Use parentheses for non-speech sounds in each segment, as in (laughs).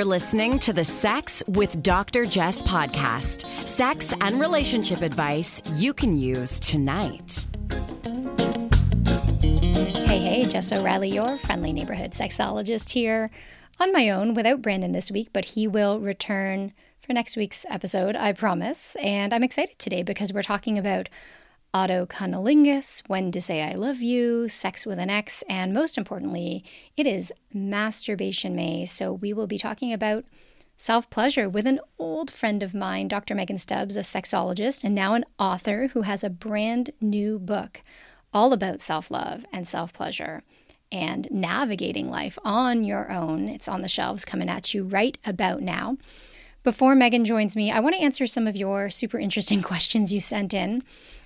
You're listening to the Sex with Dr. Jess podcast. Sex and relationship advice you can use tonight. Hey, hey, Jess O'Reilly, your friendly neighborhood sexologist here on my own without Brandon this week, but he will return for next week's episode, I promise. And I'm excited today because we're talking about autocunnilingus, when to say I love you, sex with an X, and most importantly, it is Masturbation May. So we will be talking about self pleasure with an old friend of mine, Dr. Megan Stubbs, a sexologist and now an author who has a brand new book all about self love and self pleasure and navigating life on your own. It's on the shelves coming at you right about now. Before Megan joins me, I want to answer some of your super interesting (laughs) questions you sent in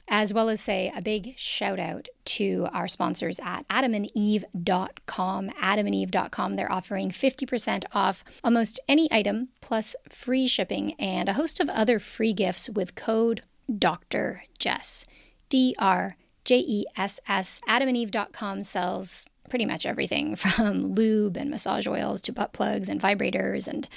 as well as say a big shout out to our sponsors at adamandeve.com. Adamandeve.com, they're offering 50% off almost any item plus free shipping and a host of other free gifts with code Dr. Jess. D R J E S S. Adamandeve.com sells pretty much everything (laughs) from lube and massage oils to butt plugs and vibrators and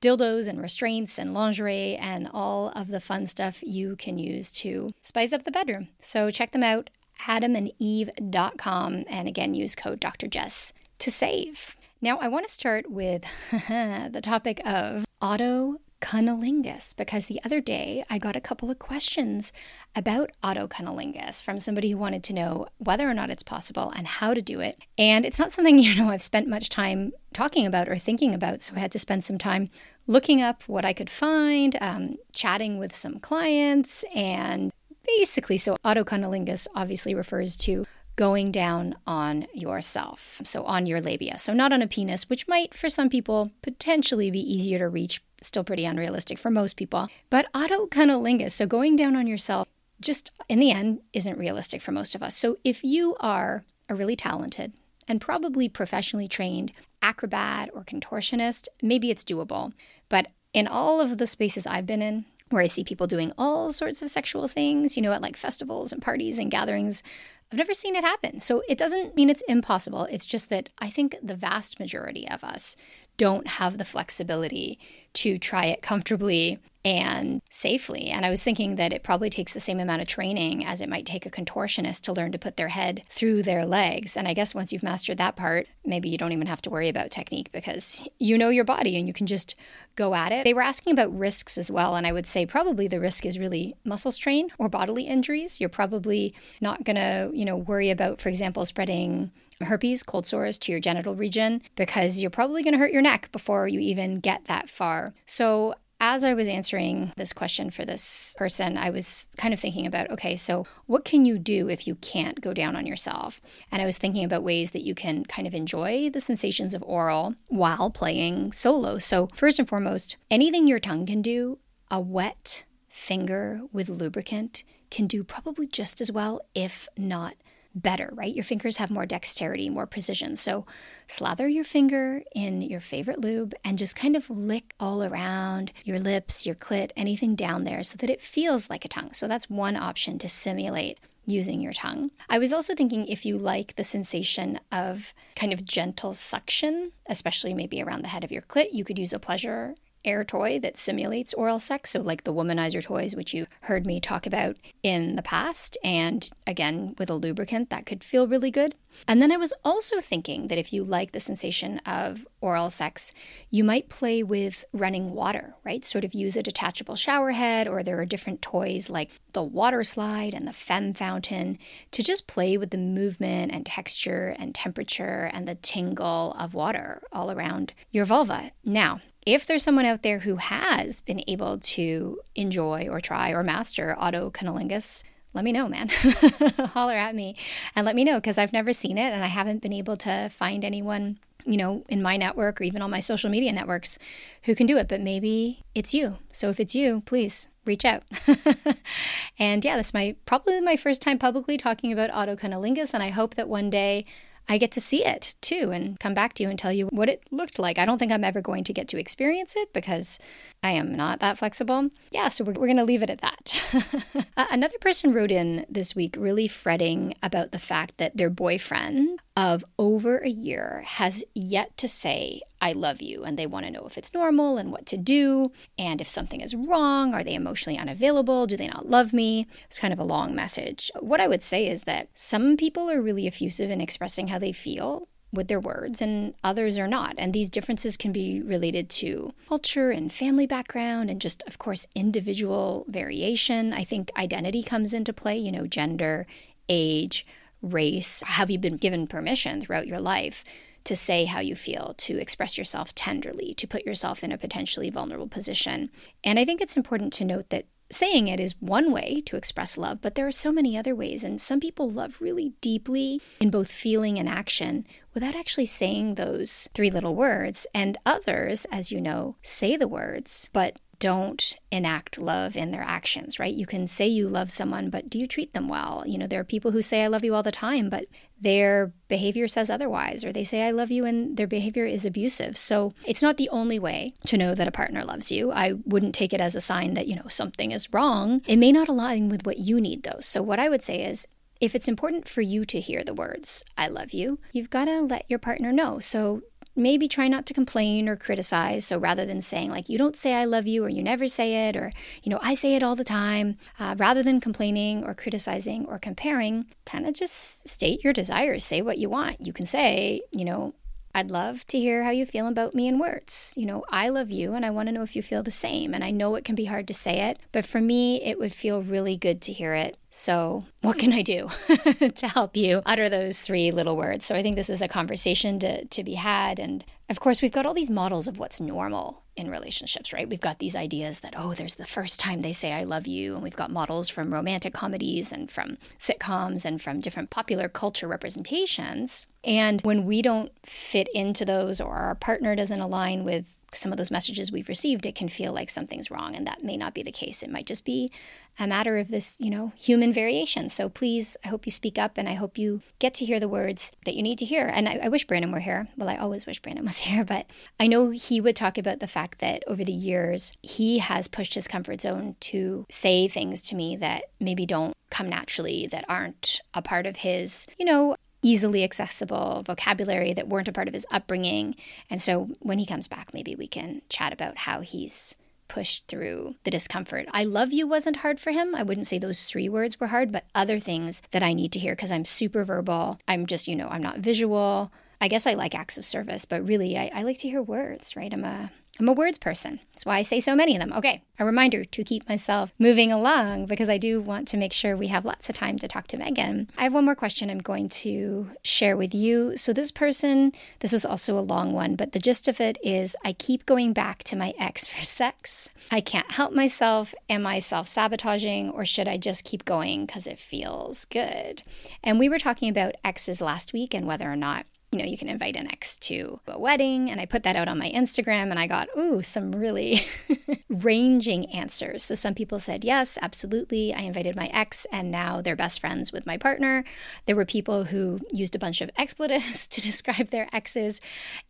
dildos and restraints and lingerie and all of the fun stuff you can use to spice up the bedroom. So check them out, adamandeve.com, and again, use code Dr. Jess to save. Now, I want to start with (laughs) the topic of auto cunnilingus because the other day I got a couple of questions about autocunnilingus from somebody who wanted to know whether or not it's possible and how to do it. And it's not something, (laughs) you know, I've spent much time talking about or thinking about, so I had to spend some time looking up what I could find, um, chatting with some clients, and basically, so autocunnilingus obviously refers to going down on yourself, so on your labia. So, not on a penis, which might for some people potentially be easier to reach, still pretty unrealistic for most people. But autocunnilingus, so going down on yourself, just in the end isn't realistic for most of us. So, if you are a really talented and probably professionally trained acrobat or contortionist, maybe it's doable. But in all of the spaces I've been in, where I see people doing all sorts of sexual things, you know, at like festivals and parties and gatherings, I've never seen it happen. So it doesn't mean it's impossible. It's just that I think the vast majority of us don't have the flexibility to try it comfortably and safely. And I was thinking that it probably takes the same amount of training as it might take a contortionist to learn to put their head through their legs. And I guess once you've mastered that part, maybe you don't even have to worry about technique because you know your body and you can just go at it. They were asking about risks as well. And I would say probably the risk is really muscle strain or bodily injuries. You're probably not going to, you know, worry about, for example, spreading herpes, cold sores to your genital region because you're probably going to hurt your neck before you even get that far. So as I was answering this question for this person, I was kind of thinking about okay, so what can you do if you can't go down on yourself? And I was thinking about ways that you can kind of enjoy the sensations of oral while playing solo. So, first and foremost, anything your tongue can do, a wet finger with lubricant can do probably just as well, if not better, right? Your fingers have more dexterity, more precision. So slather your finger in your favorite lube and just kind of lick all around your lips, your clit, anything down there so that it feels like a tongue. So that's one option to simulate using your tongue. I was also thinking if you like the sensation of kind of gentle suction, especially maybe around the head of your clit, you could use a pleasure air toy that simulates oral sex. So, like the womanizer toys, which you heard me talk about in the past. And again, with a lubricant, that could feel really good. And then I was also thinking that if you like the sensation of oral sex, you might play with running water, right? Sort of use a detachable shower head, or there are different toys like the water slide and the fem fountain to just play with the movement and texture and temperature and the tingle of water all around your vulva. Now, if there's someone out there who has been able to enjoy or try or master autocunnilingus, let me know, man. (laughs) Holler at me and let me know because I've never seen it and I haven't been able to find anyone, you know, in my network or even on my social media networks who can do it. But maybe it's you. So if it's you, please reach out. (laughs) and yeah, this is my probably my first time publicly talking about autocunnilingus, and I hope that one day I get to see it too and come back to you and tell you what it looked like. I don't think I'm ever going to get to experience it because I am not that flexible. Yeah, so we're, we're going to leave it at that. (laughs) another person wrote in this week really fretting about the fact that their boyfriend of over a year has yet to say, I love you. And they want to know if it's normal and what to do. And if something is wrong, are they emotionally unavailable? Do they not love me? It's kind of a long message. What I would say is that some people are really effusive in expressing how they feel with their words and others are not. And these differences can be related to culture and family background and just, of course, individual variation. I think identity comes into play, you know, gender, age, race. Have you been given permission throughout your life? To say how you feel, to express yourself tenderly, to put yourself in a potentially vulnerable position. And I think it's important to note that saying it is one way to express love, but there are so many other ways. And some people love really deeply in both feeling and action without actually saying those three little words. And others, as you know, say the words, but don't enact love in their actions, right? You can say you love someone, but do you treat them well? You know, there are people who say, I love you all the time, but their behavior says otherwise, or they say, I love you, and their behavior is abusive. So it's not the only way to know that a partner loves you. I wouldn't take it as a sign that, you know, something is wrong. It may not align with what you need, though. So what I would say is, if it's important for you to hear the words, I love you, you've got to let your partner know. So maybe try not to complain or criticize. So rather than saying, like, you don't say I love you or you never say it or, you know, I say it all the time, uh, rather than complaining or criticizing or comparing, kind of just state your desires, say what you want. You can say, you know, I'd love to hear how you feel about me in words. You know, I love you and I want to know if you feel the same. And I know it can be hard to say it, but for me, it would feel really good to hear it. So, what can I do (laughs) to help you utter those three little words? So, I think this is a conversation to, to be had. And of course, we've got all these models of what's normal in relationships, right? We've got these ideas that, oh, there's the first time they say, I love you. And we've got models from romantic comedies and from sitcoms and from different popular culture representations. And when we don't fit into those or our partner doesn't align with some of those messages we've received, it can feel like something's wrong. And that may not be the case. It might just be a matter of this, you know, human variation. So please, I hope you speak up and I hope you get to hear the words that you need to hear. And I, I wish Brandon were here. Well, I always wish Brandon was (laughs) here, but I know he would talk about the fact that over the years, he has pushed his comfort zone to say things to me that maybe don't come naturally, that aren't a part of his, you know, easily accessible vocabulary that weren't a part of his upbringing. And so when he comes back, maybe we can chat about how he's pushed through the discomfort. I love you wasn't hard for him. I wouldn't say those three words were hard, but other things that I need to hear because I'm super verbal. I'm just, you know, I'm not visual. I guess I like acts of service, but really I, I like to hear words, right? I'm a I'm a words person. That's why I say so many of them. Okay, a reminder to keep myself moving along because I do want to make sure we have lots of time to talk to Megan. I have one more question I'm going to share with you. So, this person, this was also a long one, but the gist of it is I keep going back to my ex (laughs) for sex. I can't help myself. Am I self sabotaging or should I just keep going because it feels good? And we were talking about exes last week and whether or not you know, you can invite an ex to a wedding. And I put that out on my Instagram and I got, ooh, some really (laughs) ranging answers. So some people said, yes, absolutely. I invited my ex and now they're best friends with my partner. There were people who used a bunch of expletives (laughs) to describe their exes.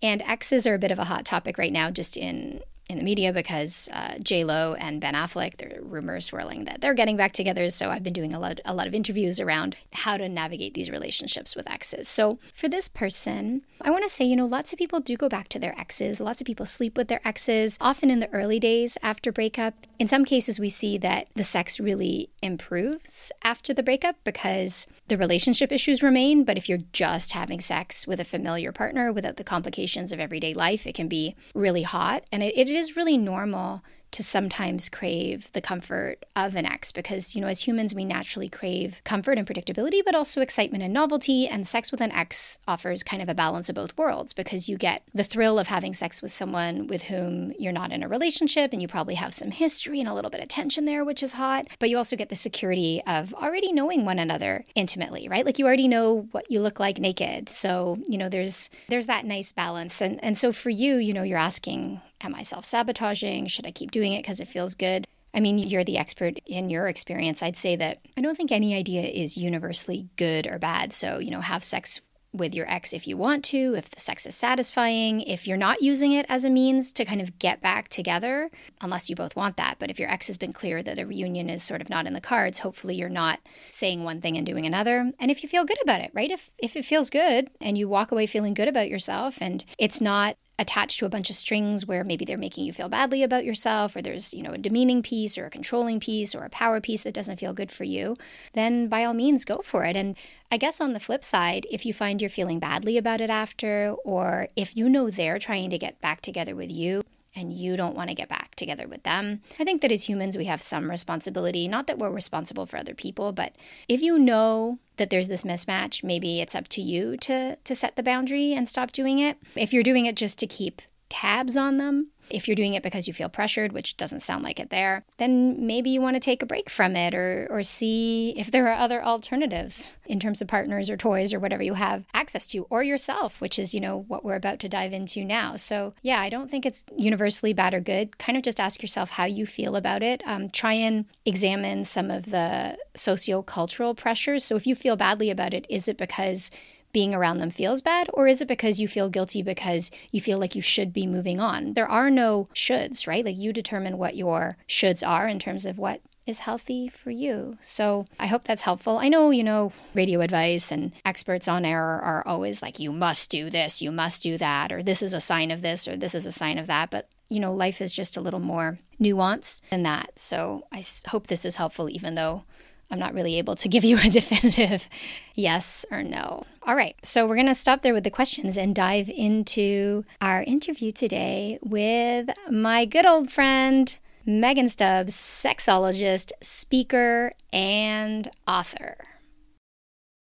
And exes are a bit of a hot topic right now, just in in the media because uh, J Lo and Ben Affleck, there are rumors swirling that they're getting back together. So I've been doing a lot, a lot of interviews around how to navigate these relationships with exes. So for this person, I want to say, you know, lots of people do go back to their exes. Lots of people sleep with their exes, often in the early days after breakup. In some cases, we see that the sex really improves after the breakup because the relationship issues remain. But if you're just having sex with a familiar partner without the complications of everyday life, it can be really hot. And it, it is is really normal to sometimes crave the comfort of an ex because, you know, as humans, we naturally crave comfort and predictability, but also excitement and novelty. And sex with an ex offers kind of a balance of both worlds because you get the thrill of having sex with someone with whom you're not in a relationship and you probably have some history and a little bit of tension there, which is hot. But you also get the security of already knowing one another intimately, right? Like you already know what you look like naked. So, you know, there's there's that nice balance. And and so for you, you know, you're asking Am I self sabotaging? Should I keep doing it because it feels good? I mean, you're the expert in your experience. I'd say that I don't think any idea is universally good or bad. So, you know, have sex with your ex if you want to, if the sex is satisfying, if you're not using it as a means to kind of get back together, unless you both want that. But if your ex has been clear that a reunion is sort of not in the cards, hopefully you're not saying one thing and doing another. And if you feel good about it, right? If if it feels good and you walk away feeling good about yourself and it's not attached to a bunch of strings where maybe they're making you feel badly about yourself or there's, you know, a demeaning piece or a controlling piece or a power piece that doesn't feel good for you, then by all means go for it. And I guess on the flip side, if you find you're feeling badly about it after or if you know they're trying to get back together with you, and you don't want to get back together with them. I think that as humans, we have some responsibility. Not that we're responsible for other people, but if you know that there's this mismatch, maybe it's up to you to, to set the boundary and stop doing it. If you're doing it just to keep tabs on them, if you're doing it because you feel pressured, which doesn't sound like it there, then maybe you want to take a break from it or, or see if there are other alternatives in terms of partners or toys or whatever you have access to, or yourself, which is, you know, what we're about to dive into now. So, yeah, I don't think it's universally bad or good. Kind of just ask yourself how you feel about it. Um, try and examine some of the socio-cultural pressures. So, if you feel badly about it, is it because being around them feels bad, or is it because you feel guilty because you feel like you should be moving on? There are no shoulds, right? Like you determine what your shoulds are in terms of what is healthy for you. So I hope that's helpful. I know, you know, radio advice and experts on air are always like, you must do this, you must do that, or this is a sign of this, or this is a sign of that. But, you know, life is just a little more nuanced than that. So I hope this is helpful, even though I'm not really able to give you a (laughs) definitive yes or no. All right, so we're going to stop there with the questions and dive into our interview today with my good old friend, Megan Stubbs, sexologist, speaker, and author.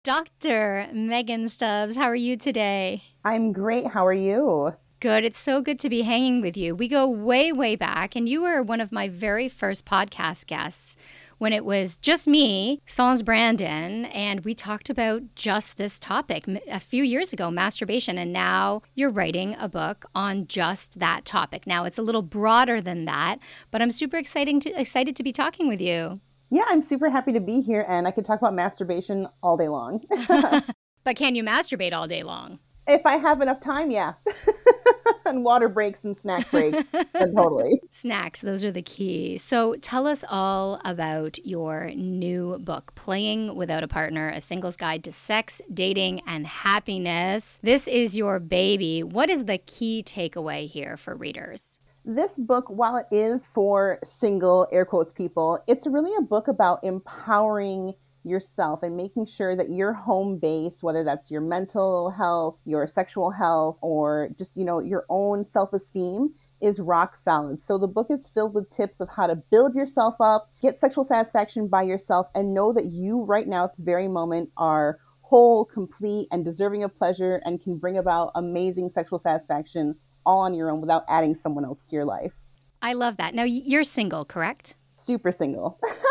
Dr. Megan Stubbs, how are you today? I'm great. How are you? Good. It's so good to be hanging with you. We go way, way back, and you were one of my very first podcast guests when it was just me, Sans Brandon, and we talked about just this topic a few years ago, masturbation. And now you're writing a book on just that topic. Now it's a little broader than that, but I'm super exciting to, excited to be talking with you. Yeah, I'm super happy to be here, and I could talk about masturbation all day long. (laughs) (laughs) but can you masturbate all day long? If I have enough time, yeah. (laughs) (laughs) and water breaks and snack breaks. totally. (laughs) Snacks, those are the key. So tell us all about your new book, Playing Without a Partner A Singles Guide to Sex, Dating, and Happiness. This is your baby. What is the key takeaway here for readers? This book, while it is for single, air quotes, people, it's really a book about empowering yourself and making sure that your home base, whether that's your mental health, your sexual health, or just, you know, your own self esteem, is rock solid. So the book is filled with tips of how to build yourself up, get sexual satisfaction by yourself, and know that you, right now, at this very moment, are whole, complete, and deserving of pleasure and can bring about amazing sexual satisfaction all on your own without adding someone else to your life. I love that. Now, you're single, correct? Super single. (laughs)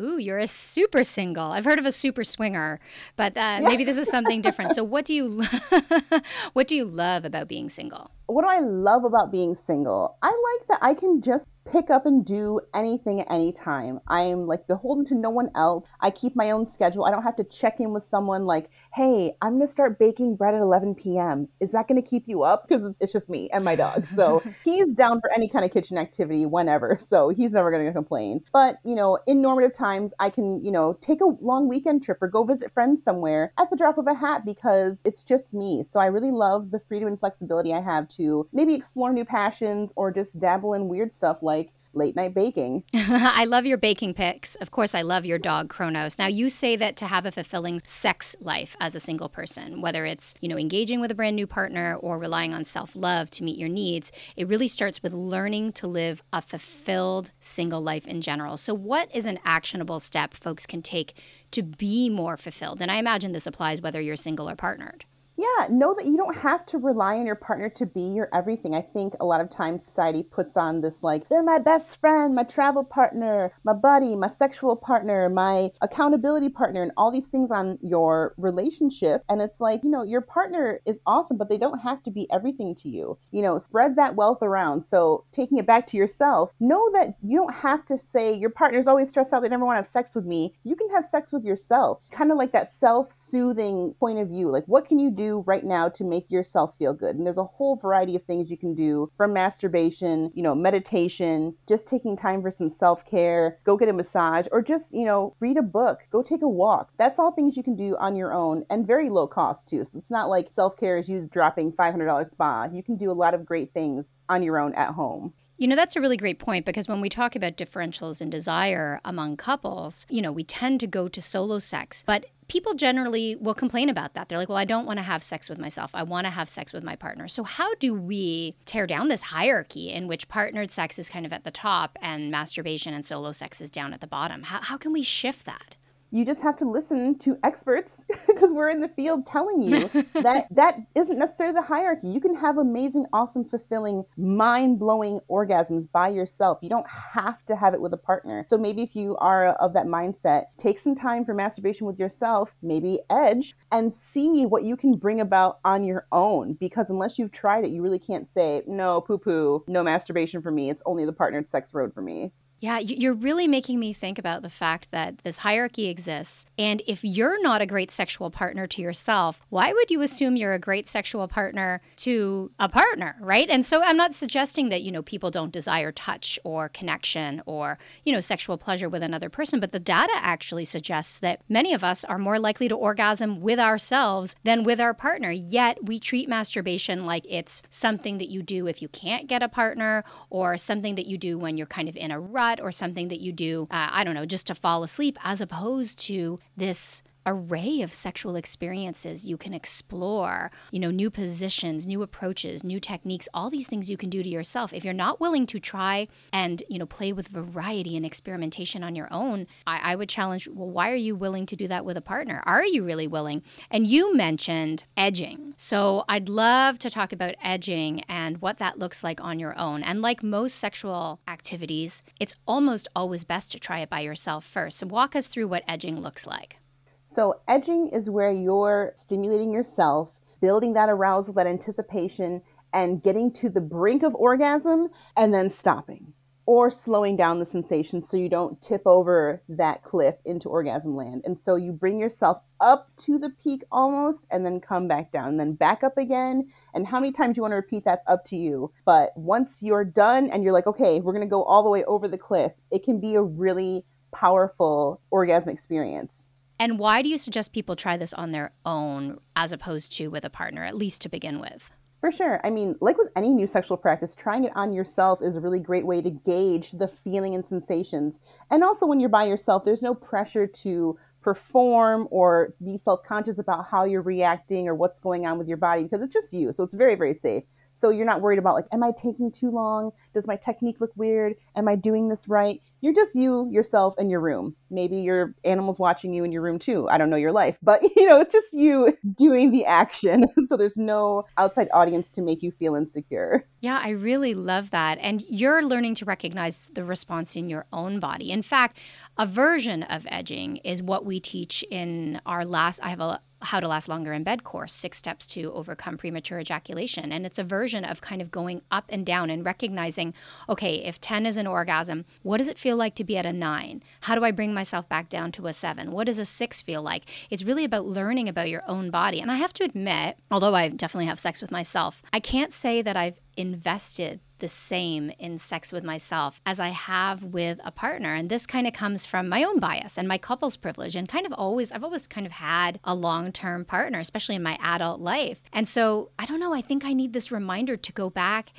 Ooh, you're a super single. I've heard of a super swinger, but uh, maybe this is something different. So, what do you (laughs) what do you love about being single? What do I love about being single? I like that I can just pick up and do anything at any time. I'm like beholden to no one else. I keep my own schedule. I don't have to check in with someone like, hey, I'm going to start baking bread at 11 p.m. Is that going to keep you up? Because it's just me and my dog. So (laughs) he's down for any kind of kitchen activity whenever. So he's never going to complain. But, you know, in normative times, I can, you know, take a long weekend trip or go visit friends somewhere at the drop of a hat because it's just me. So I really love the freedom and flexibility I have to maybe explore new passions or just dabble in weird stuff like late night baking. (laughs) I love your baking pics. Of course, I love your dog Kronos. Now, you say that to have a fulfilling sex life as a single person, whether it's, you know, engaging with a brand new partner or relying on self-love to meet your needs, it really starts with learning to live a fulfilled single life in general. So, what is an actionable step folks can take to be more fulfilled? And I imagine this applies whether you're single or partnered. Yeah, know that you don't have to rely on your partner to be your everything. I think a lot of times society puts on this like, they're my best friend, my travel partner, my buddy, my sexual partner, my accountability partner, and all these things on your relationship. And it's like, you know, your partner is awesome, but they don't have to be everything to you. You know, spread that wealth around. So taking it back to yourself, know that you don't have to say your partner's always stressed out, they never want to have sex with me. You can have sex with yourself. Kind of like that self soothing point of view. Like, what can you do? Right now to make yourself feel good? And there's a whole variety of things you can do from masturbation, you know, meditation, just taking time for some self care, go get a massage, or just, you know, read a book, go take a walk. That's all things you can do on your own and very low cost too. So it's not like self care is you dropping $500 spa. You can do a lot of great things on your own at home. You know, that's a really great point because when we talk about differentials in desire among couples, you know, we tend to go to solo sex, but people generally will complain about that. They're like, well, I don't want to have sex with myself. I want to have sex with my partner. So, how do we tear down this hierarchy in which partnered sex is kind of at the top and masturbation and solo sex is down at the bottom? How, how can we shift that? You just have to listen to experts (laughs) because we're in the field telling you (laughs) that that isn't necessarily the hierarchy. You can have amazing, awesome, fulfilling, mind blowing orgasms by yourself. You don't have to have it with a partner. So maybe if you are of that mindset, take some time for masturbation with yourself, maybe edge, and see what you can bring about on your own. Because unless you've tried it, you really can't say, no, poo poo, no masturbation for me. It's only the partnered sex road for me. Yeah, you're really making me think about the fact that this hierarchy exists. And if you're not a great sexual partner to yourself, why would you assume you're a great sexual partner to a partner, right? And so I'm not suggesting that, you know, people don't desire touch or connection or, you know, sexual pleasure with another person, but the data actually suggests that many of us are more likely to orgasm with ourselves than with our partner. Yet we treat masturbation like it's something that you do if you can't get a partner or something that you do when you're kind of in a or something that you do, uh, I don't know, just to fall asleep, as opposed to this array of sexual experiences you can explore, you know, new positions, new approaches, new techniques, all these things you can do to yourself. If you're not willing to try and, you know, play with variety and experimentation on your own, I, I would challenge, well, why are you willing to do that with a partner? Are you really willing? And you mentioned edging. So I'd love to talk about edging and what that looks like on your own. And like most sexual activities, it's almost always best to try it by yourself first. So walk us through what edging looks like. So, edging is where you're stimulating yourself, building that arousal, that anticipation, and getting to the brink of orgasm and then stopping or slowing down the sensation so you don't tip over that cliff into orgasm land. And so you bring yourself up to the peak almost and then come back down and then back up again. And how many times you want to repeat that's up to you. But once you're done and you're like, okay, we're going to go all the way over the cliff, it can be a really powerful orgasm experience. And why do you suggest people try this on their own as opposed to with a partner, at least to begin with? For sure. I mean, like with any new sexual practice, trying it on yourself is a really great way to gauge the feeling and sensations. And also, when you're by yourself, there's no pressure to perform or be self conscious about how you're reacting or what's going on with your body because it's just you. So it's very, very safe. So you're not worried about, like, am I taking too long? Does my technique look weird? Am I doing this right? you're just you, yourself, and your room. Maybe your animal's watching you in your room too. I don't know your life, but (laughs) you know, it's just you (laughs) doing the action. (laughs) so there's no outside audience to make you feel insecure. Yeah, I really love that. And you're learning to recognize the response in your own body. In fact, a version of edging is what we teach in our last, I have a how to last longer in bed course, six steps to overcome premature ejaculation. And it's a version of kind of going up and down and recognizing, okay, if 10 is an orgasm, what does it feel like to be at a nine? How do I bring myself back down to a seven? What does a six feel like? It's really about learning about your own body. And I have to admit, although I definitely have sex with myself, I can't say that I've invested the same in sex with myself as I have with a partner. And this kind of comes from my own bias and my couple's privilege and kind of always, I've always kind of had a long term partner, especially in my adult life. And so I don't know, I think I need this reminder to go back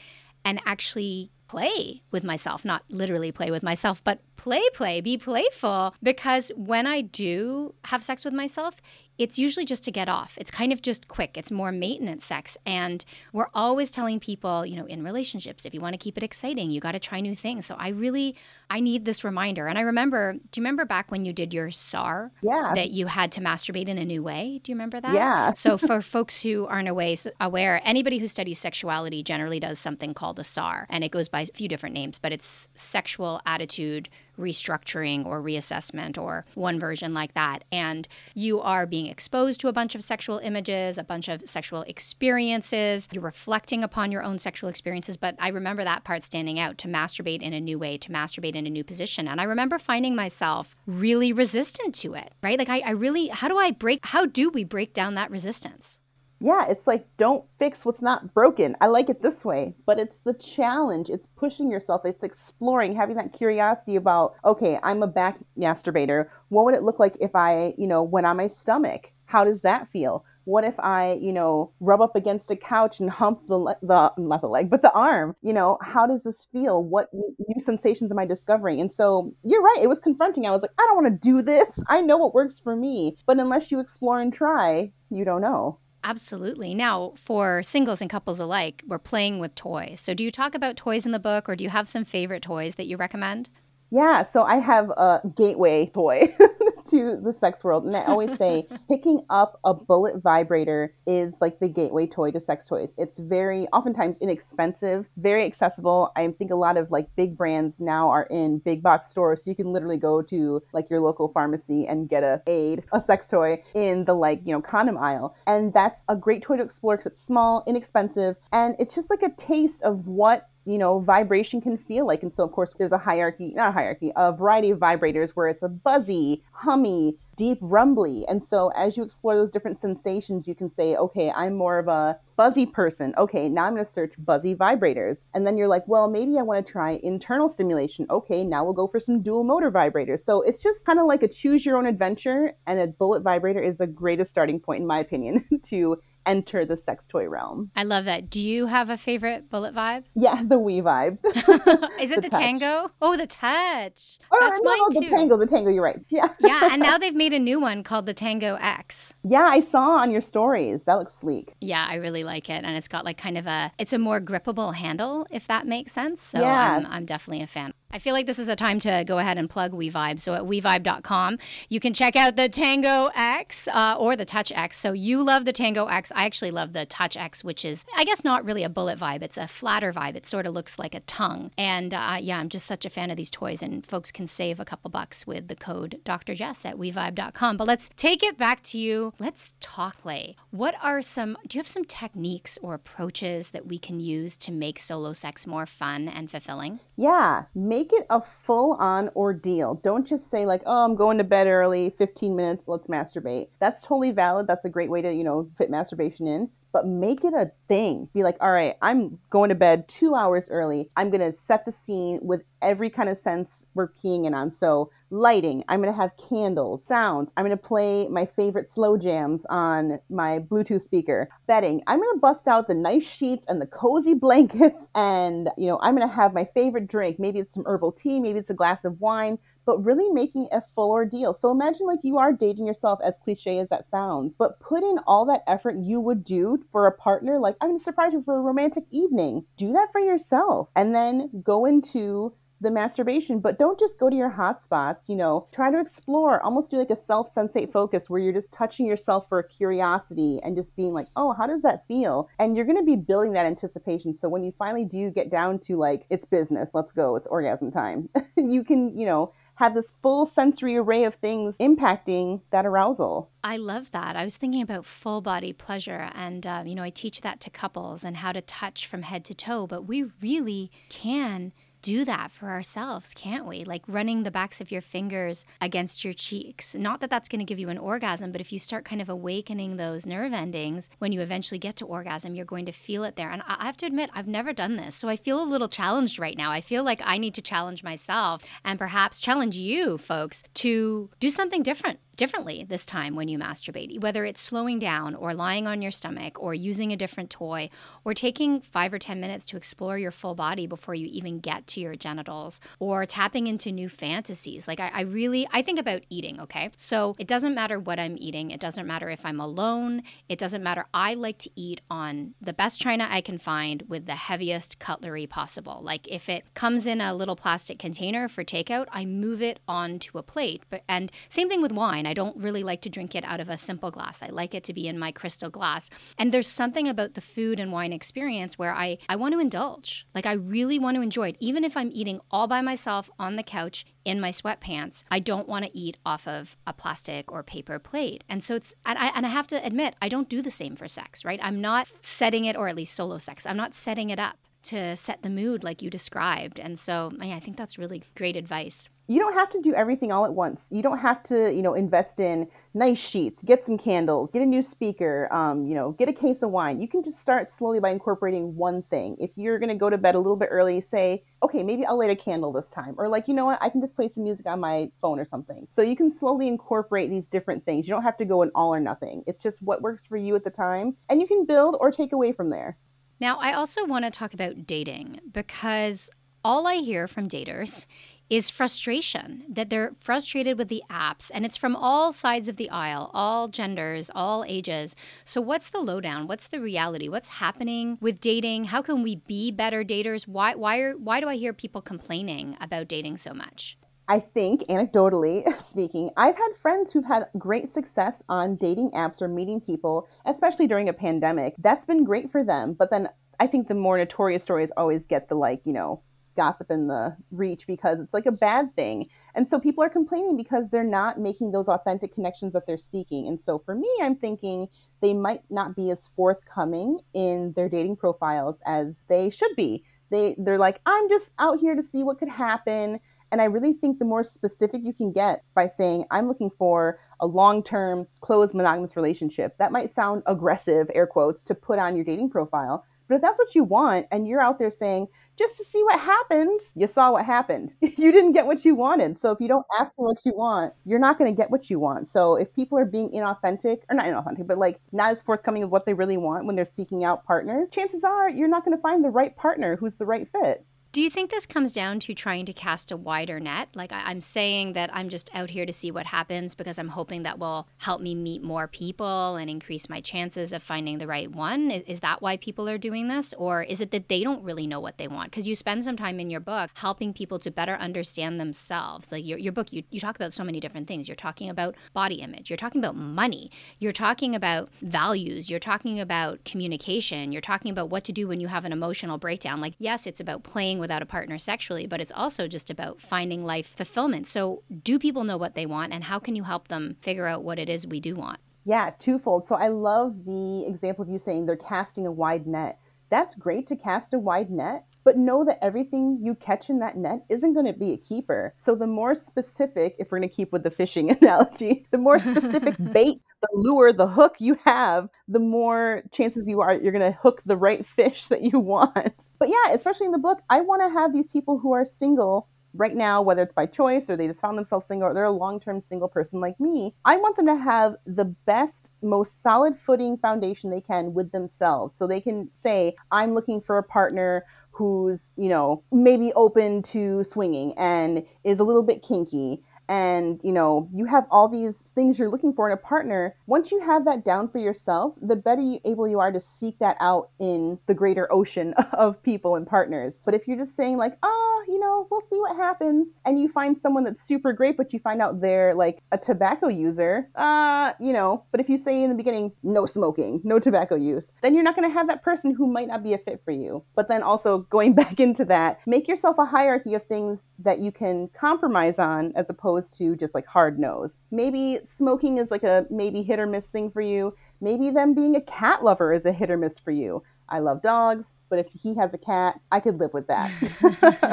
and actually play with myself, not literally play with myself, but play, play, be playful. Because when I do have sex with myself, it's usually just to get off. It's kind of just quick. It's more maintenance sex. And we're always telling people, you know, in relationships, if you want to keep it exciting, you got to try new things. So I really, I need this reminder. And I remember, do you remember back when you did your SAR? Yeah. That you had to masturbate in a new way? Do you remember that? Yeah. (laughs) so for folks who aren't aware, anybody who studies sexuality generally does something called a SAR. And it goes by a few different names, but it's sexual attitude restructuring or reassessment or one version like that. And you are being exposed to a bunch of sexual images, a bunch of sexual experiences. You're reflecting upon your own sexual experiences. But I remember that part standing out to masturbate in a new way, to masturbate in a new position. And I remember finding myself really resistant to it, right? Like, I, I really, how do I break, how do we break down that resistance? Yeah, it's like don't fix what's not broken. I like it this way, but it's the challenge. It's pushing yourself. It's exploring, having that curiosity about, okay, I'm a back masturbator. What would it look like if I, you know, went on my stomach? How does that feel? What if I, you know, rub up against a couch and hump the le- the not the leg, but the arm? You know, how does this feel? What new sensations am I discovering? And so you're right. It was confronting. I was like, I don't want to do this. I know what works for me, but unless you explore and try, you don't know. Absolutely. Now, for singles and couples alike, we're playing with toys. So, do you talk about toys in the book, or do you have some favorite toys that you recommend? Yeah, so I have a gateway toy (laughs) to the sex world. And I always say (laughs) picking up a bullet vibrator is like the gateway toy to sex toys. It's very oftentimes inexpensive, very accessible. I think a lot of like big brands now are in big box stores. So you can literally go to like your local pharmacy and get a aid, a sex toy in the like, you know, condom aisle. And that's a great toy to explore because it's small, inexpensive, and it's just like a taste of what you know, vibration can feel like. And so, of course, there's a hierarchy, not a hierarchy, a variety of vibrators where it's a buzzy, hummy, deep, rumbly. And so, as you explore those different sensations, you can say, okay, I'm more of a buzzy person. Okay, now I'm going to search buzzy vibrators. And then you're like, well, maybe I want to try internal stimulation. Okay, now we'll go for some dual motor vibrators. So, it's just kind of like a choose your own adventure. And a bullet vibrator is the greatest starting point, in my opinion, (laughs) to enter the sex toy realm. I love that. Do you have a favorite bullet vibe? (laughs) Yeah, the WeVibe. (laughs) Is it the, the tango? Oh, the touch. Oh, That's no, mine no, too. The tango, the tango. You're right. (laughs) Yeah. yeah, and now they've made a new one called the Tango X. Yeah, I saw on your stories. That looks sleek. Yeah, I really like it, and it's got like kind of a. It's a more grippable handle, if that makes sense. So yeah. I'm, I'm definitely a fan. I feel like this is a time to go ahead and plug WeVibe. So at WeVibe.com, you can check out the Tango X uh, or the Touch X. So you love the Tango X. I actually love the Touch X, which is, I guess, not really a bullet vibe. It's a flatter vibe. It sort of looks like a tongue. And uh, yeah, I'm just such a fan of these toys. And folks can save a couple bucks with the code Dr. Jess at WeVibe.com. But let's take it back to you. Let's talk, Lay. What are some, do you have some techniques or approaches that we can use to make solo sex more fun and fulfilling? Yeah. Make it a full on ordeal. Don't just say, like, oh, I'm going to bed early, 15 minutes, let's masturbate. That's totally valid. That's a great way to, you know, fit masturbation in but make it a thing. Be like, all right, I'm going to bed two hours early. I'm going to set the scene with every kind of sense we're keying in on. So, lighting, I'm going to have candles, sounds, I'm going to play my favorite slow jams on my Bluetooth speaker. Bedding, I'm going to bust out the nice sheets and the cozy (laughs) blankets. And, you know, I'm going to have my favorite drink. Maybe it's some herbal tea, maybe it's a glass of wine but really making a full ordeal. So imagine like you are dating yourself, as cliche as that sounds, but put in all that effort you would do for a partner. Like, I'm gonna surprise you for a romantic evening. Do that for yourself. And then go into the masturbation, but don't just go to your hot spots, you know, try to explore, almost do like a self sensate focus where you're just touching yourself for curiosity and just being like, oh, how does that feel? And you're going to be building that anticipation. So when you finally do get down to like, it's business, let's go, it's orgasm time, (laughs) you can, you know, have this full sensory array of things impacting that arousal. I love that. I was thinking about full body pleasure, and um, you know, I teach that to couples and how to touch from head to toe, but we really can do that for ourselves, can't we? Like running the backs of your fingers against your cheeks. Not that that's going to give you an orgasm, but if you start kind of awakening those nerve endings, when you eventually get to orgasm, you're going to feel it there. And I have to admit, I've never done this. So I feel a little challenged right now. I feel like I need to challenge myself and perhaps challenge you folks to do something different differently this time when you masturbate, whether it's slowing down or lying on your stomach or using a different toy or taking five or 10 minutes to explore your full body before you even get to your genitals or tapping into new fantasies. Like, I, I really, I think about eating, okay? So it doesn't matter what I'm eating. It doesn't matter if I'm alone. It doesn't matter. I like to eat on the best china I can find with the heaviest cutlery possible. Like, if it comes in a little plastic container for takeout, I move it onto a plate. But, and same thing with wine. I don't really like to drink it out of a simple glass. I like it to be in my crystal glass. And there's something about the food and wine experience where I, I want to indulge. Like I really want to enjoy it. Even if I'm eating all by myself on the couch in my sweatpants, I don't want to eat off of a plastic or paper plate. And so it's, and I, and I have to admit, I don't do the same for sex, right? I'm not setting it, or at least solo sex, I'm not setting it up to set the mood like you described. And so yeah, I think that's really great advice you don't have to do everything all at once. You don't have to, you know, invest in nice sheets, get some candles, get a new speaker, um, you know, get a case of wine. You can just start slowly by incorporating one thing. If you're going to go to bed a little bit early, say, okay, maybe I'll light a candle this time. Or like, you know what, I can just play some music on my phone or something. So you can slowly incorporate these different things. You don't have to go in all or nothing. It's just what works for you at the time. And you can build or take away from there. Now, I also want to talk about dating because all I hear from daters is frustration that they're frustrated with the apps and it's from all sides of the aisle all genders all ages. So what's the lowdown? What's the reality? What's happening with dating? How can we be better daters? Why why are why do i hear people complaining about dating so much I think, anecdotally (laughs) speaking, I've had friends who've had great success on dating apps or meeting people, especially during a pandemic. That's been great for them. But then I think the more notorious stories always get the like, you know, gossip in the reach because it's like a bad thing. And so people are complaining because they're not making those authentic connections that they're seeking. And so for me, I'm thinking they might not be as forthcoming in their dating profiles as they should be. They they're like, I'm just out here to see what could happen. And I really think the more specific you can get by saying, I'm looking for a long term, closed, monogamous relationship, that might sound aggressive, air quotes, to put on your dating profile. But if that's what you want and you're out there saying, just to see what happens, you saw what happened. (laughs) you didn't get what you wanted. So if you don't ask for what you want, you're not going to get what you want. So if people are being inauthentic, or not inauthentic, but like not as forthcoming of what they really want when they're seeking out partners, chances are you're not going to find the right partner who's the right fit. Do you think this comes down to trying to cast a wider net? Like I- am saying that I'm just out here to see what happens because I'm hoping that will help me meet more people and increase my chances of finding the right one. Is, is that why people are doing this? Or is it that they don't really know what they want? Because you spend some time in your book helping people to better understand themselves. Like your, your book, you, you talk about so many different things. You're talking about body image, you're talking about money, you're talking about values, you're talking about communication, you're talking about what to do when you have an emotional breakdown. Like, yes, it's about playing without a partner sexually, but it's also just about finding life fulfillment. So, do people know what they want, and how can you help them figure out what it is we do want? Yeah, twofold. So, I love the example of you saying they're casting a wide net. That's great to cast a wide net, but know that everything you catch in that net isn't going to be a keeper. So, the more specific, if we're going to keep with the fishing (laughs) analogy, the more (laughs) specific bait the lure, the hook you have, the more chances you are you're going to hook the right fish that you (laughs) want. But yeah, especially in the book, I want to have these people who are single right now, whether it's by choice or they just found themselves single or they're a long term single person like me, I want them to have the best, most solid footing foundation they can with themselves. So they can say, I'm looking for a partner who's, you know, maybe open to swinging and is a little bit kinky and you know you have all these things you're looking for in a partner. Once you have that down for yourself the better able you are to seek that out in the greater ocean (laughs) of people and partners. But if you're just saying like oh you know we'll see what happens and you find someone that's super great but you find out they're like a tobacco user uh you know but if you say in the beginning no smoking no tobacco use then you're not going to have that person who might not be a fit for you. But then also going (laughs) back into that make yourself a hierarchy of things that you can compromise on as opposed opposed to just like hard nose. Maybe smoking is like a maybe hit or miss thing for you. Maybe them being a cat lover is a hit or miss for you. I love dogs, but if he has a cat, I could live with that.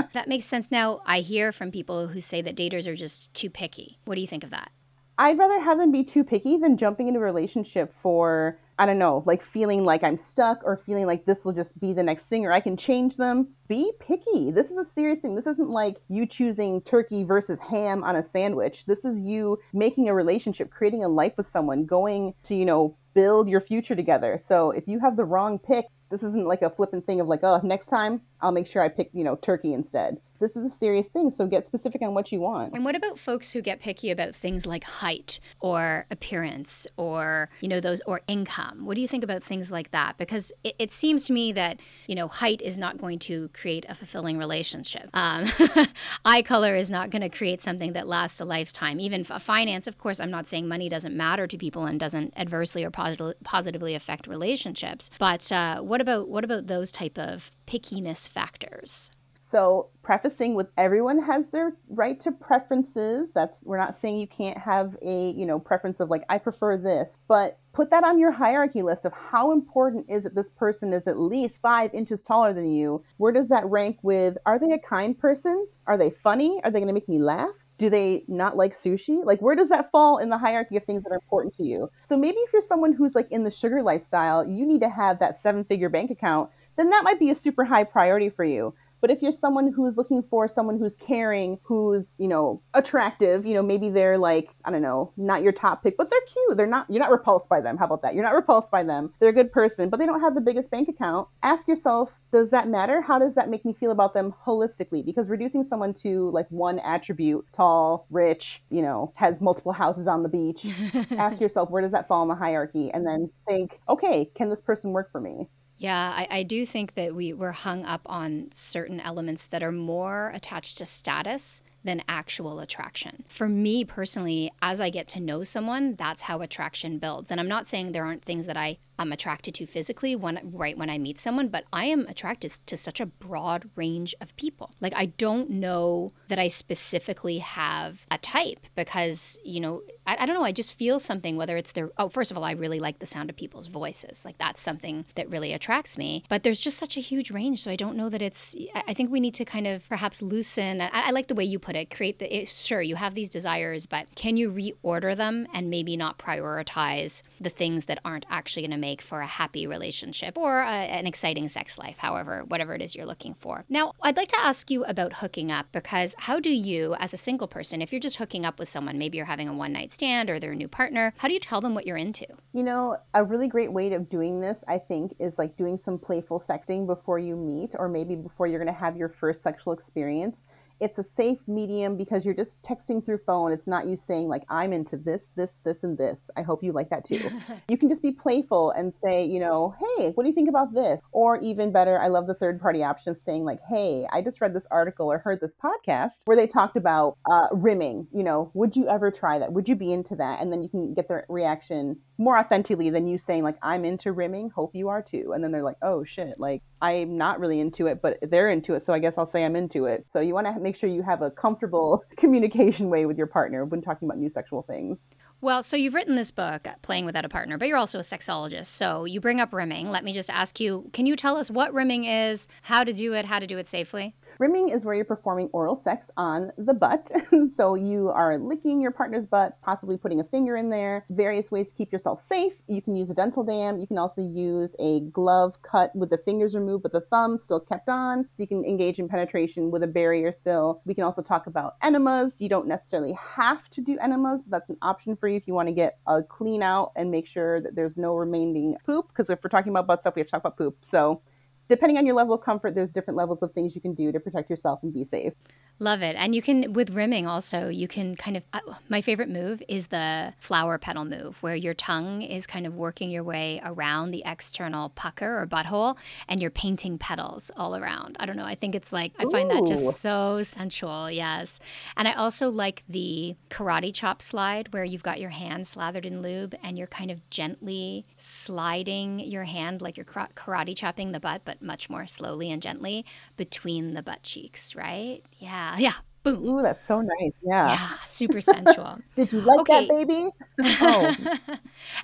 (laughs) that makes sense. Now, I hear from people who say that daters are just too picky. What do you think of that? I'd rather have them be too picky than jumping into a relationship for I don't know, like feeling like I'm stuck or feeling like this will just be the next thing or I can change them. Be picky. This is a serious thing. This isn't like you choosing turkey versus ham on a sandwich. This is you making a relationship, creating a life with someone, going to, you know, build your future together. So if you have the wrong pick, this isn't like a flippant thing of like, oh, next time I'll make sure I pick, you know, turkey instead. This is a serious thing, so get specific on what you want. And what about folks who get picky about things like height or appearance or, you know, those or income? What do you think about things like that? Because it, it seems to me that, you know, height is not going to create a fulfilling relationship. Um, (laughs) eye color is not going to create something that lasts a lifetime. Even finance, of course, I'm not saying money doesn't matter to people and doesn't adversely or posit- positively affect relationships. But uh, what about what about those type of pickiness factors? So, prefacing with everyone has their right to preferences. That's we're not saying you can't have a, you know, preference of like I prefer this, but put that on your hierarchy list of how important is it this person is at least 5 inches taller than you. Where does that rank with are they a kind person? Are they funny? Are they going to make me laugh? do they not like sushi? Like, where does that fall in the hierarchy of things that are important to you? So maybe if you're someone who's like in the sugar lifestyle, you need to have that seven figure bank account, then that might be a super high priority for you. But if you're someone who's looking for someone who's caring, who's, you know, attractive, you know, maybe they're like, I don't know, not your top pick, but they're cute. They're not, you're not repulsed by them. How about that? You're not repulsed by them. They're a good person, but they don't have the biggest bank account. Ask yourself, does that matter? How does that make me feel about them holistically? Because reducing someone to like one attribute, tall, rich, you know, has multiple houses on the beach, (laughs) ask yourself, where does that fall in the hierarchy? And then think, okay, can this person work for me? Yeah, I, I do think that we, we're hung up on certain elements that are more attached to status than actual attraction. For me personally, as I get to know someone, that's how attraction builds. And I'm not saying there aren't things that I I'm attracted to physically when right when I meet someone, but I am attracted to such a broad range of people. Like I don't know that I specifically have a type because, you know, I, I don't know, I just feel something whether it's their oh, first of all, I really like the sound of people's voices. Like that's something that really attracts me. But there's just such a huge range. So I don't know that it's I think we need to kind of perhaps loosen I, I like the way you put it, create the sure you have these desires, but can you reorder them and maybe not prioritize the things that aren't actually going to make for a happy relationship or a, an exciting sex life, however, whatever it is you're looking for. Now, I'd like to ask you about hooking up because how do you, as a single person, if you're just hooking up with someone, maybe you're having a one night stand or they're a new partner, how do you tell them what you're into? You know, a really great way of doing this, I think, is like doing some playful sexting before you meet or maybe before you're going to have your first sexual experience it's a safe medium because you're just texting through phone. It's not you saying like I'm into this, this, this, and this. I hope you like that too. (laughs) you can just be playful and say, you know, hey, what do you think about this? Or even better, I love the third party option of saying like, hey, I just read this article or heard this podcast where they talked about uh, rimming. You know, would you ever try that? Would you be into that? And then you can get their reaction more authentically than you saying like I'm into rimming. Hope you are too. And then they're like, oh shit, like I'm not really into it, but they're into it, so I guess I'll say I'm into it. So you want to make sure you have a comfortable (laughs) communication way with your partner when talking about new sexual things. Well, so you've written this book, Playing Without a Partner, but you're also a sexologist. So you bring up rimming. Let me just ask you can you tell us what rimming is, how to do it, how to do it safely? Rimming is where you're performing oral sex on the butt. (laughs) so you are licking your partner's butt, possibly putting a finger in there. Various ways to keep yourself safe. You can use a dental dam. You can also use a glove cut with the fingers removed, but the thumb still kept on. So you can engage in penetration with a barrier still. We can also talk about enemas. You don't necessarily have to do enemas, but that's an option for you if you want to get a clean out and make sure that there's no remaining poop. Because if we're talking about butt stuff, we have to talk about poop. So depending on your level of comfort, there's different levels of things you can do to protect yourself and be safe. Love it. And you can, with rimming also, you can kind of, uh, my favorite move is the flower petal move, where your tongue is kind of working your way around the external pucker or butthole and you're painting petals all around. I don't know. I think it's like, I find Ooh. that just so sensual. Yes. And I also like the karate chop slide, where you've got your hand slathered in lube and you're kind of gently sliding your hand like you're karate chopping the butt, but much more slowly and gently between the butt cheeks, right? Yeah. Yeah, yeah. Boom. Ooh, that's so nice. Yeah. Yeah, super sensual. (laughs) Did you like okay. that, baby? (laughs) Oh.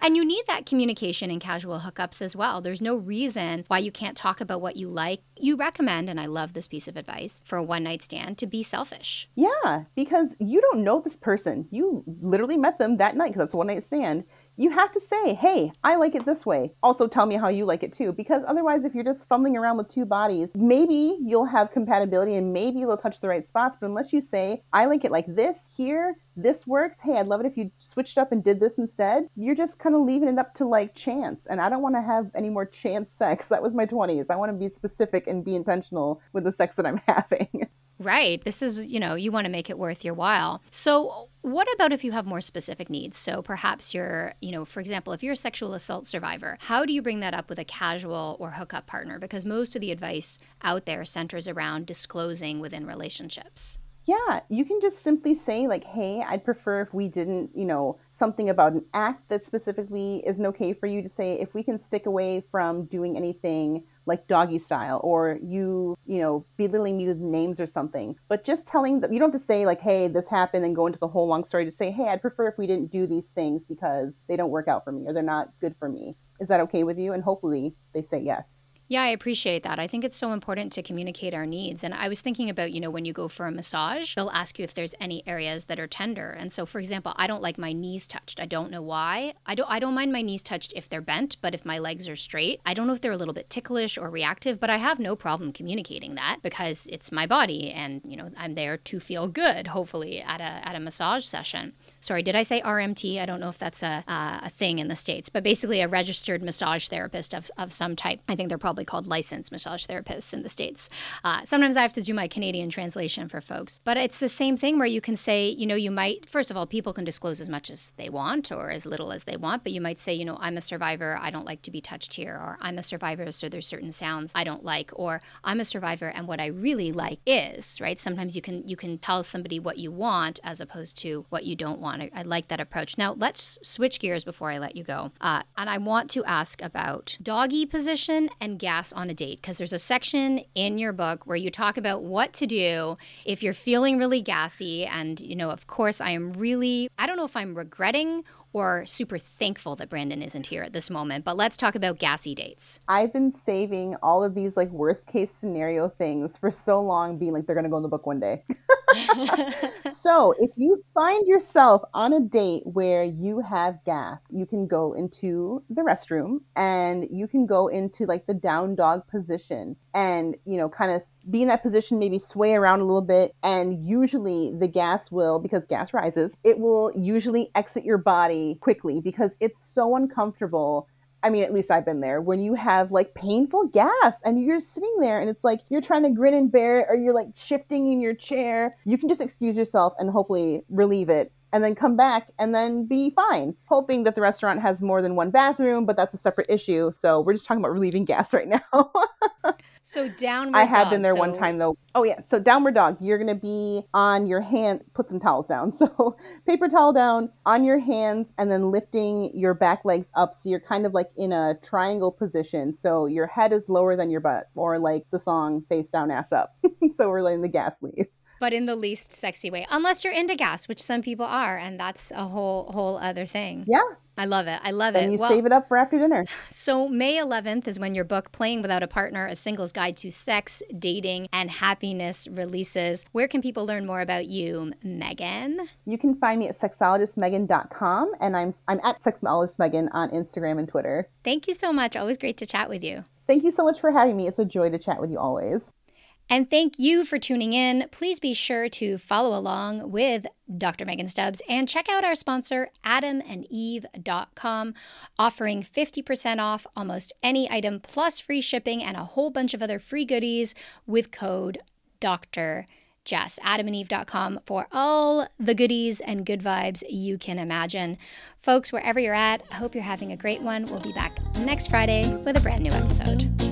and you need that communication in casual hookups as well. There's no reason why you can't talk about what you like. You recommend, and I love this piece of advice for a one night stand, to be selfish. Yeah, because you don't know this person. You literally met them that night because that's a one night stand you have to say, hey, I like it this way. Also, tell me how you like it too. Because otherwise, if you're just fumbling around with two bodies, maybe you'll have compatibility and maybe you'll touch the right spots. But unless you say, I like it like this here, this works. Hey, I'd love it if you switched up and did this instead. You're just kind of leaving it up to like chance. And I don't want to have any more chance sex. (laughs) That was my 20s. I want to be specific and be intentional with the sex that I'm (laughs) having. Right. This is, you know, you want to make it worth your while. So, what about if you have more specific needs? So, perhaps you're, you know, for example, if you're a sexual assault survivor, how do you bring that up with a casual or hookup partner? Because most of the advice out there centers around disclosing within relationships. Yeah, you can just simply say, like, hey, I'd prefer if we didn't, you know, something about an act that specifically isn't okay for you to say, if we can stick away from doing anything like doggy style or you, you know, belittling me with names or something. But just telling them, you don't have to say like, hey, this happened and go into the whole long story to say, hey, I'd prefer if we didn't do these things because they don't work out for me or they're not good for me. Is that okay with you? And hopefully they say yes. Yeah, I appreciate that. I think it's so important to communicate our needs. And I was thinking about, you know, when you go for a massage, they'll ask you if there's any areas that are tender. And so for example, I don't like my knees touched. I don't know why. I don't I don't mind my knees touched if they're bent, but if my legs are straight, I don't know if they're a little bit ticklish or reactive, but I have no problem communicating that because it's my body and, you know, I'm there to feel good, hopefully, at a at a massage session. Sorry, did I say RMT? I don't know if that's a, uh, a thing in the States, but basically a registered massage therapist of, of some type. I think they're probably called licensed massage therapists in the States. Uh, sometimes I have to do my Canadian translation for folks. But it's the same thing where you can say, you know, you might, first of all, people can disclose as much as they want or as little as they want, but you might say, you know, I'm a survivor, I don't like to be touched here, or I'm a survivor, so there's certain sounds I don't like, or I'm a survivor and what I really like is, right? Sometimes you can you can tell somebody what you want as opposed to what you don't want. I, I like that approach. Now let's switch gears before I let you go. Uh, and I want to ask about doggy position and gas on a date because there's a section in your book where you talk about what to do if you're feeling really gassy. And, you know, of course, I am really, I don't know if I'm regretting or super thankful that Brandon isn't here at this moment. But let's talk about gassy dates. I've been saving all of these like worst case scenario things for so long, being like they're gonna go in the book one day. (laughs) (laughs) so if you find yourself on a date where you have gas, you can go into the restroom and you can go into like the down dog position and you know kind of be in that position, maybe sway around a little bit, and usually the gas will, because gas rises, it will usually exit your body quickly because it's so uncomfortable. I mean, at least I've been there when you have like painful gas and you're sitting there and it's like you're trying to grin and bear it or you're like shifting in your chair. You can just excuse yourself and hopefully relieve it and then come back and then be fine. Hoping that the restaurant has more than one bathroom, but that's a separate issue. So we're just talking about relieving gas (laughs) right now. (laughs) So downward. I have dog, been there so... one time though. Oh yeah, so downward dog. You're gonna be on your hand. Put some towels down. (laughs) So paper towel down on your hands, and then lifting your back legs up. So you're kind of like in a triangle position. So your head is lower than your butt, or like the song "Face Down, Ass Up." (laughs) so we're letting the gas leave but in the least sexy way. Unless you're into gas, which some people are, and that's a whole whole other thing. Yeah. I love it. I love it. And you well, save it up for after dinner. (sighs) So May 11th is when your book Playing Without a Partner: A Single's Guide to Sex, Dating, and Happiness releases. Where can people learn more about you, Megan? You can find me at sexologistmegan.com and I'm I'm at sexologistmegan on Instagram and Twitter. Thank you so much. Always great to chat with you. Thank you so much for having me. It's a joy to chat with you always. And thank you for tuning in. Please be sure to follow along with Dr. Megan Stubbs and check out our sponsor, adamandeve.com, offering 50% off almost any item plus free shipping and a whole bunch of other free goodies with code Dr. Jess, adamandeve.com for all the goodies and good vibes you can imagine. Folks, wherever you're at, I hope you're having a great one. We'll be back next Friday with a brand new episode.